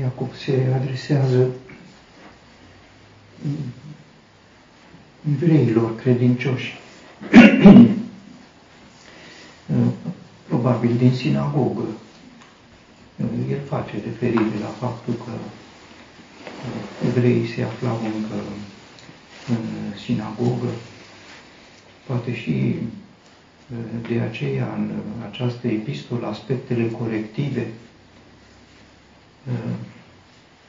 Iacob se adresează evreilor credincioși. Probabil din sinagogă. El face referire la faptul că evreii se aflau încă în sinagogă. Poate și de aceea în această epistolă aspectele corective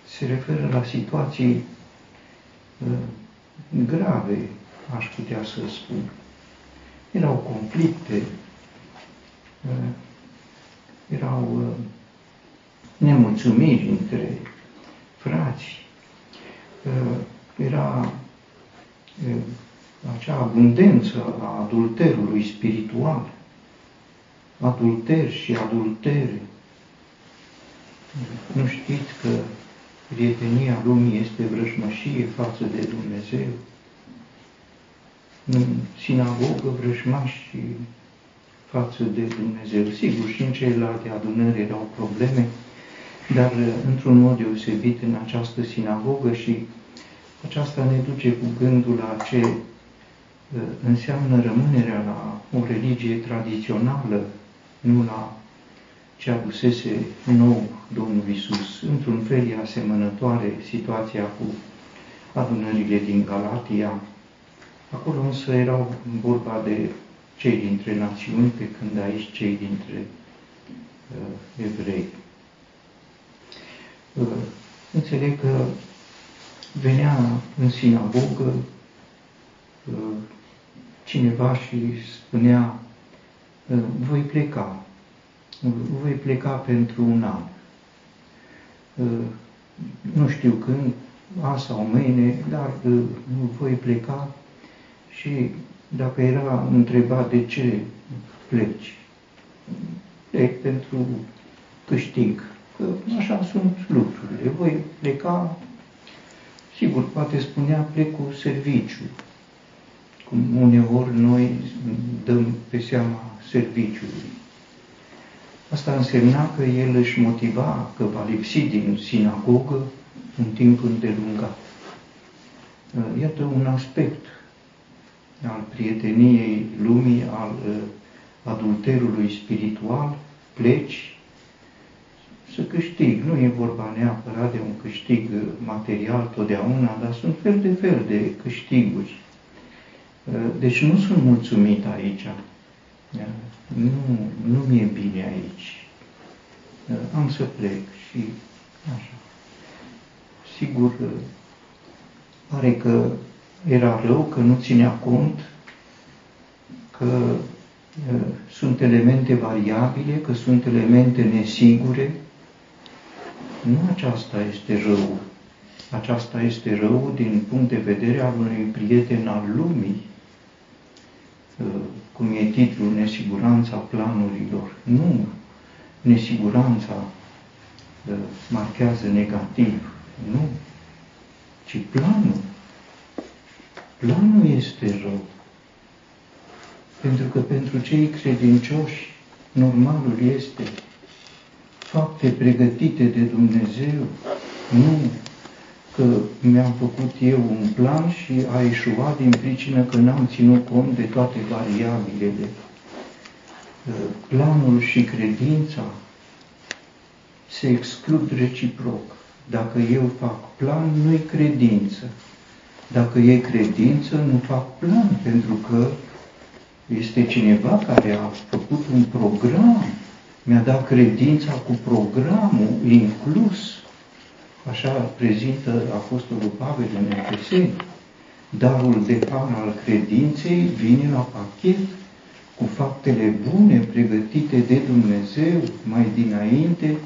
se referă la situații grave, aș putea să spun. Erau conflicte, erau nemulțumiri între frați, era acea abundență a adulterului spiritual, adulter și adultere. Nu știți că prietenia lumii este vrăjmășie față de Dumnezeu? În sinagogă vrăjmași față de Dumnezeu. Sigur, și în celelalte adunări erau probleme, dar într-un mod deosebit în această sinagogă și aceasta ne duce cu gândul la ce înseamnă rămânerea la o religie tradițională, nu la ce adusese nou Domnul Isus. Într-un fel e asemănătoare situația cu adunările din Galatia. Acolo însă erau vorba de cei dintre națiuni, pe când aici cei dintre uh, evrei. Uh, înțeleg că venea în sinagogă uh, cineva și spunea, ă, voi pleca, voi pleca pentru un an. Ă, nu știu când, azi sau mâine, dar ă, voi pleca și dacă era întrebat de ce pleci, plec pentru câștig, că așa sunt lucrurile. Voi pleca, sigur, poate spunea, plec cu serviciu, cum uneori noi dăm pe seama serviciului. Asta însemna că el își motiva că va lipsi din sinagogă un timp îndelungat. Iată un aspect al prieteniei lumii, al uh, adulterului spiritual, pleci să câștig. Nu e vorba neapărat de un câștig material totdeauna, dar sunt fel de fel de câștiguri Uh, deci nu sunt mulțumit aici. Nu, nu mi-e bine aici. Uh, am să plec și așa. Sigur, uh, pare că era rău, că nu ținea cont că sunt elemente variabile, că sunt elemente nesigure. Nu aceasta este rău. Aceasta este rău din punct de vedere al unui prieten al lumii, cum e titlul, nesiguranța planurilor. Nu, nesiguranța uh, marchează negativ, nu, ci planul. Planul este rău. Pentru că pentru cei credincioși, normalul este fapte pregătite de Dumnezeu, nu că mi-am făcut eu un plan și a ieșuat din pricină că n-am ținut cont de toate variabilele. Planul și credința se exclud reciproc. Dacă eu fac plan, nu-i credință. Dacă e credință, nu fac plan, pentru că este cineva care a făcut un program, mi-a dat credința cu programul inclus Așa prezintă Apostolul Pavel în Efeseni. Darul de har al credinței vine la pachet cu faptele bune pregătite de Dumnezeu mai dinainte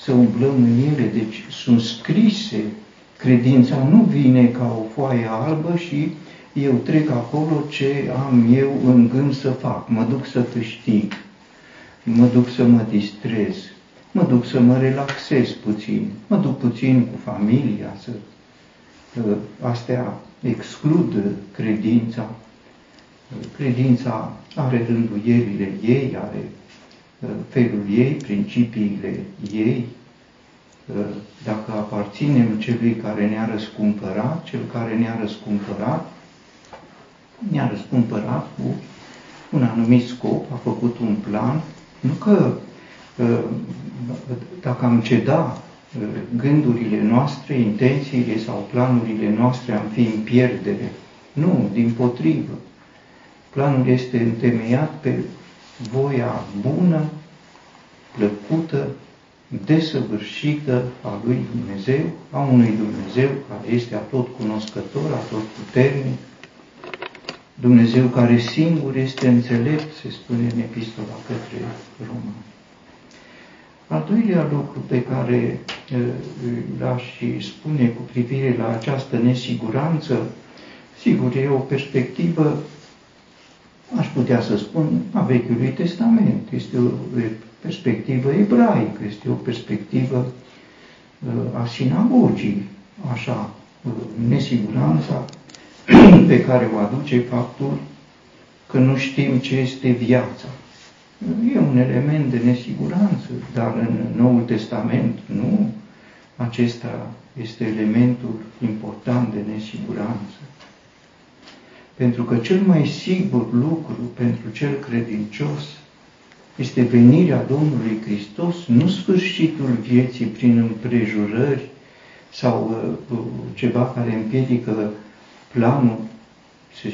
să umblăm în ele. Deci sunt scrise. Credința nu vine ca o foaie albă și eu trec acolo ce am eu în gând să fac. Mă duc să câștig, mă duc să mă distrez, mă duc să mă relaxez puțin, mă duc puțin cu familia, să, astea exclud credința. Credința are rânduielile ei, are felul ei, principiile ei. dacă aparținem celui care ne-a răscumpărat, cel care ne-a răscumpărat, ne-a răscumpărat cu un anumit scop, a făcut un plan, nu că dacă am ceda gândurile noastre, intențiile sau planurile noastre am fi în pierdere. Nu, din potrivă. Planul este întemeiat pe voia bună, plăcută, desăvârșită a lui Dumnezeu, a unui Dumnezeu care este atot cunoscător, atot puternic, Dumnezeu care singur este înțelept, se spune în epistola către Romani. Al doilea lucru pe care l-aș spune cu privire la această nesiguranță, sigur, e o perspectivă, aș putea să spun, a Vechiului Testament. Este o perspectivă ebraică, este o perspectivă a sinagogii, așa, nesiguranța pe care o aduce faptul că nu știm ce este viața. E un element de nesiguranță, dar în Noul Testament nu. Acesta este elementul important de nesiguranță. Pentru că cel mai sigur lucru pentru cel credincios este venirea Domnului Hristos, nu sfârșitul vieții prin împrejurări sau uh, ceva care împiedică planul, se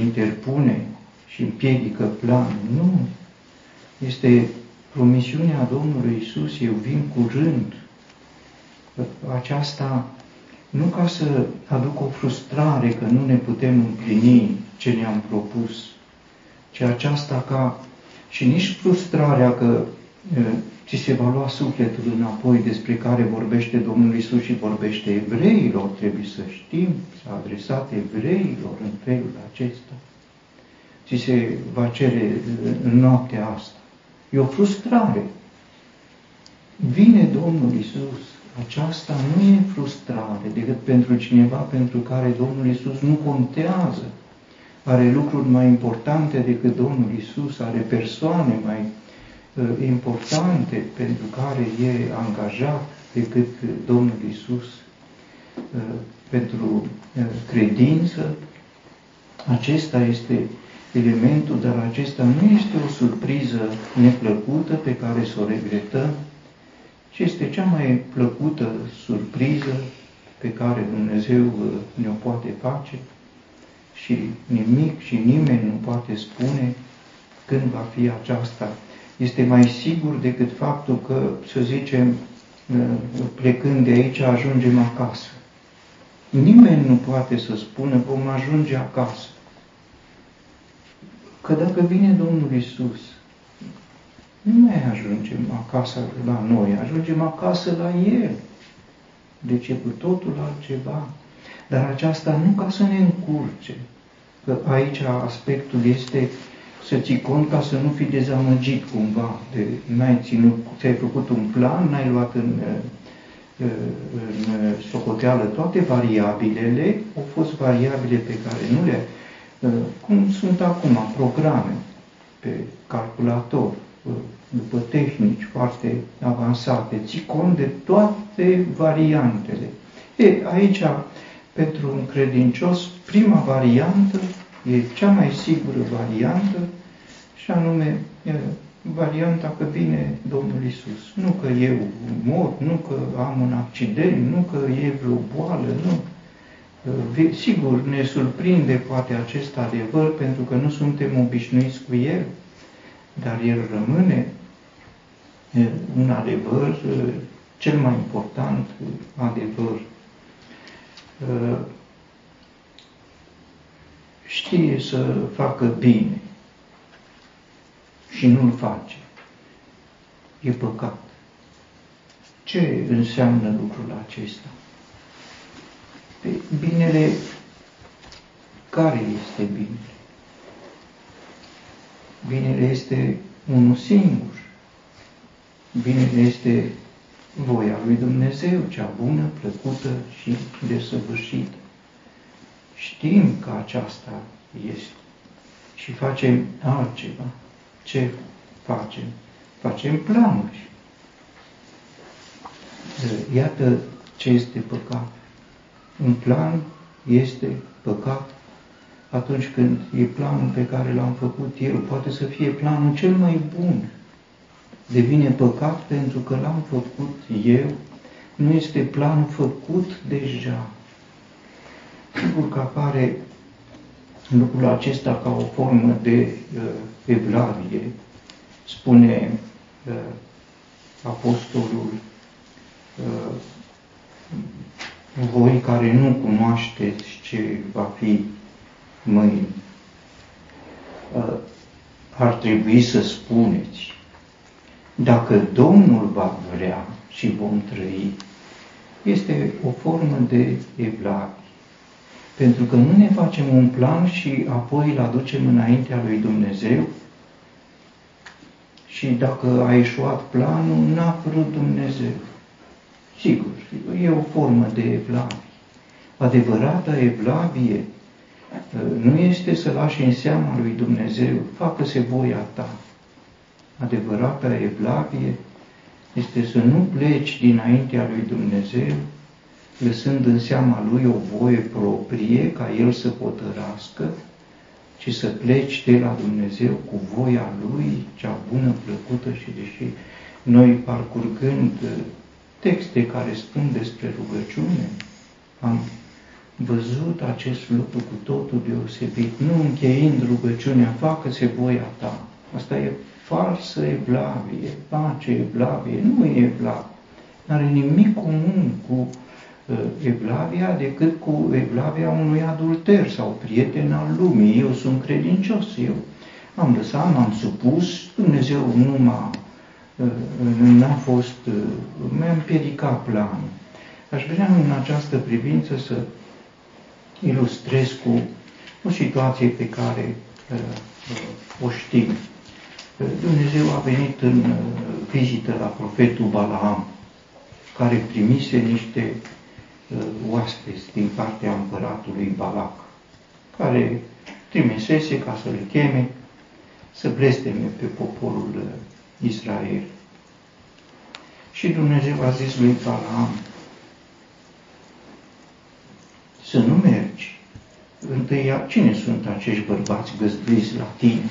interpune și împiedică planul. Nu, este promisiunea Domnului Isus, eu vin curând. Aceasta nu ca să aduc o frustrare că nu ne putem împlini ce ne-am propus, ci aceasta ca și nici frustrarea că ți se va lua sufletul înapoi despre care vorbește Domnul Isus și vorbește evreilor, trebuie să știm, s-a adresat evreilor în felul acesta. Ți se va cere în noaptea asta. E o frustrare. Vine Domnul Isus. Aceasta nu e frustrare decât pentru cineva pentru care Domnul Isus nu contează. Are lucruri mai importante decât Domnul Isus, are persoane mai uh, importante pentru care e angajat decât Domnul Isus. Uh, pentru uh, credință, acesta este elementul, dar acesta nu este o surpriză neplăcută pe care să o regretăm, ci este cea mai plăcută surpriză pe care Dumnezeu uh, ne-o poate face și nimic și nimeni nu poate spune când va fi aceasta. Este mai sigur decât faptul că, să zicem, uh, plecând de aici, ajungem acasă. Nimeni nu poate să spună vom ajunge acasă. Că dacă vine Domnul Isus, nu mai ajungem acasă la noi, ajungem acasă la El. Deci e cu totul altceva. Dar aceasta nu ca să ne încurce, că aici aspectul este să ții cont ca să nu fii dezamăgit cumva, de n-ai ținut, ți-ai făcut un plan, n-ai luat în, în socoteală toate variabilele, au fost variabile pe care nu le Uh, cum sunt acum programe pe calculator, uh, după tehnici foarte avansate, ții cont de toate variantele. E, aici, pentru un credincios, prima variantă e cea mai sigură variantă și anume varianta că vine Domnul Isus. Nu că eu mor, nu că am un accident, nu că e vreo boală, nu Sigur, ne surprinde poate acest adevăr pentru că nu suntem obișnuiți cu el, dar el rămâne un adevăr, cel mai important adevăr. Știe să facă bine și nu-l face. E păcat. Ce înseamnă lucrul acesta? Binele, care este binele? Binele este unul singur. Binele este voia lui Dumnezeu, cea bună, plăcută și desăvârșită. Știm că aceasta este și facem altceva. Ce facem? Facem planuri. Iată ce este păcat. Un plan este păcat atunci când e planul pe care l-am făcut eu. Poate să fie planul cel mai bun. Devine păcat pentru că l-am făcut eu. Nu este planul făcut deja. Sigur că apare lucrul acesta ca o formă de uh, evlavie, spune uh, apostolul, uh, voi care nu cunoașteți ce va fi mâine, uh, ar trebui să spuneți, dacă Domnul va vrea și vom trăi, este o formă de evlavie. Pentru că nu ne facem un plan și apoi îl aducem înaintea lui Dumnezeu și dacă a ieșuat planul, n-a vrut Dumnezeu. Sigur, e o formă de evlavie. Adevărata evlavie uh, nu este să lași în seama lui Dumnezeu, facă-se voia ta. Adevărata evlavie este să nu pleci dinaintea lui Dumnezeu, lăsând în seama lui o voie proprie ca el să potărască, ci să pleci de la Dumnezeu cu voia lui, cea bună, plăcută și deși noi parcurgând texte care spun despre rugăciune, am văzut acest lucru cu totul deosebit, nu încheind rugăciunea, facă-se voia ta. Asta e falsă evlavie, pace evlavie, nu e evlavie. Nu are nimic comun cu uh, evlavia decât cu evlavia unui adulter sau prieten al lumii. Eu sunt credincios, eu am lăsat, m-am supus, Dumnezeu nu m-a n-a fost, mi-a împiedicat planul. Aș vrea în această privință să ilustrez cu o situație pe care o știm. Dumnezeu a venit în vizită la profetul Balaam, care primise niște oaspeți din partea împăratului Balac, care trimisese ca să le cheme să blesteme pe poporul Israel. Și Dumnezeu a zis lui Balaam, să nu mergi. Întâi, cine sunt acești bărbați găzduiți la tine?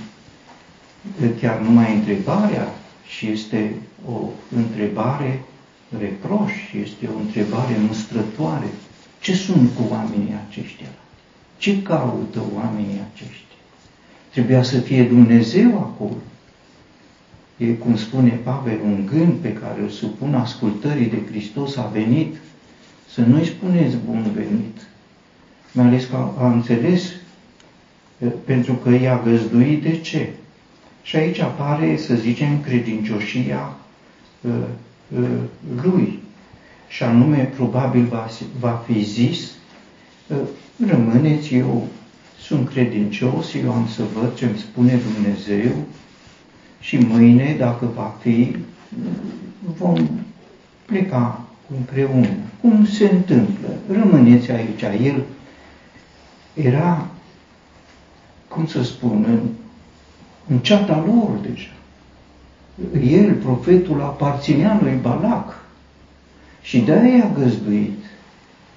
Chiar numai întrebarea și este o întrebare reproș, este o întrebare mustrătoare. Ce sunt cu oamenii aceștia? Ce caută oamenii aceștia? Trebuia să fie Dumnezeu acolo e, cum spune Pavel, un gând pe care îl supun ascultării de Hristos a venit, să nu-i spuneți bun venit. Mai ales că a, a înțeles pentru că i-a găzduit de ce. Și aici apare, să zicem, credincioșia uh, uh, lui. Și anume, probabil va, va fi zis, uh, rămâneți, eu sunt credincios, eu am să văd ce îmi spune Dumnezeu, și mâine, dacă va fi, vom pleca împreună. Cum se întâmplă? Rămâneți aici. El era, cum să spun, în, în ceata lor deja. El, profetul, aparținea lui Balac și de-aia a găzduit,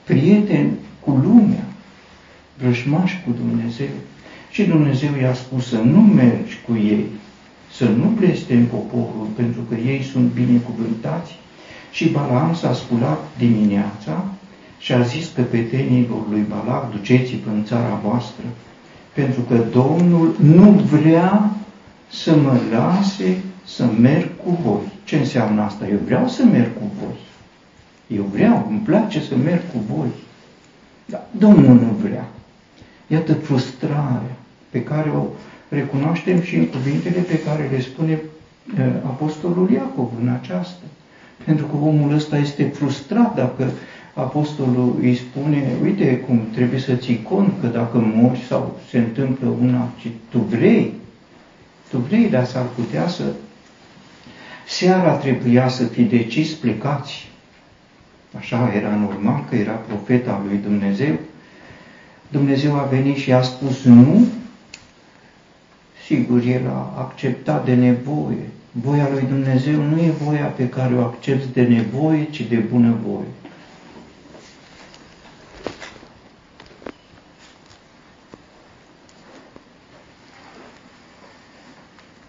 prieten cu lumea, vrăjmaș cu Dumnezeu. Și Dumnezeu i-a spus să nu mergi cu ei, să nu blestem poporul pentru că ei sunt binecuvântați. Și Balaam s-a sculat dimineața și a zis căpetenilor lui Balac, duceți-vă în țara voastră, pentru că Domnul nu vrea să mă lase să merg cu voi. Ce înseamnă asta? Eu vreau să merg cu voi. Eu vreau, îmi place să merg cu voi. Dar Domnul nu vrea. Iată frustrarea pe care o recunoaștem și în cuvintele pe care le spune uh, Apostolul Iacov în aceasta. Pentru că omul ăsta este frustrat dacă Apostolul îi spune, uite cum trebuie să ții cont că dacă mori sau se întâmplă una, ci tu vrei, tu vrei, dar s-ar putea să... Seara trebuia să fi decis plecați. Așa era normal că era profeta lui Dumnezeu. Dumnezeu a venit și a spus nu, Sigur, el a acceptat de nevoie. Voia lui Dumnezeu nu e voia pe care o accepti de nevoie, ci de bunăvoie.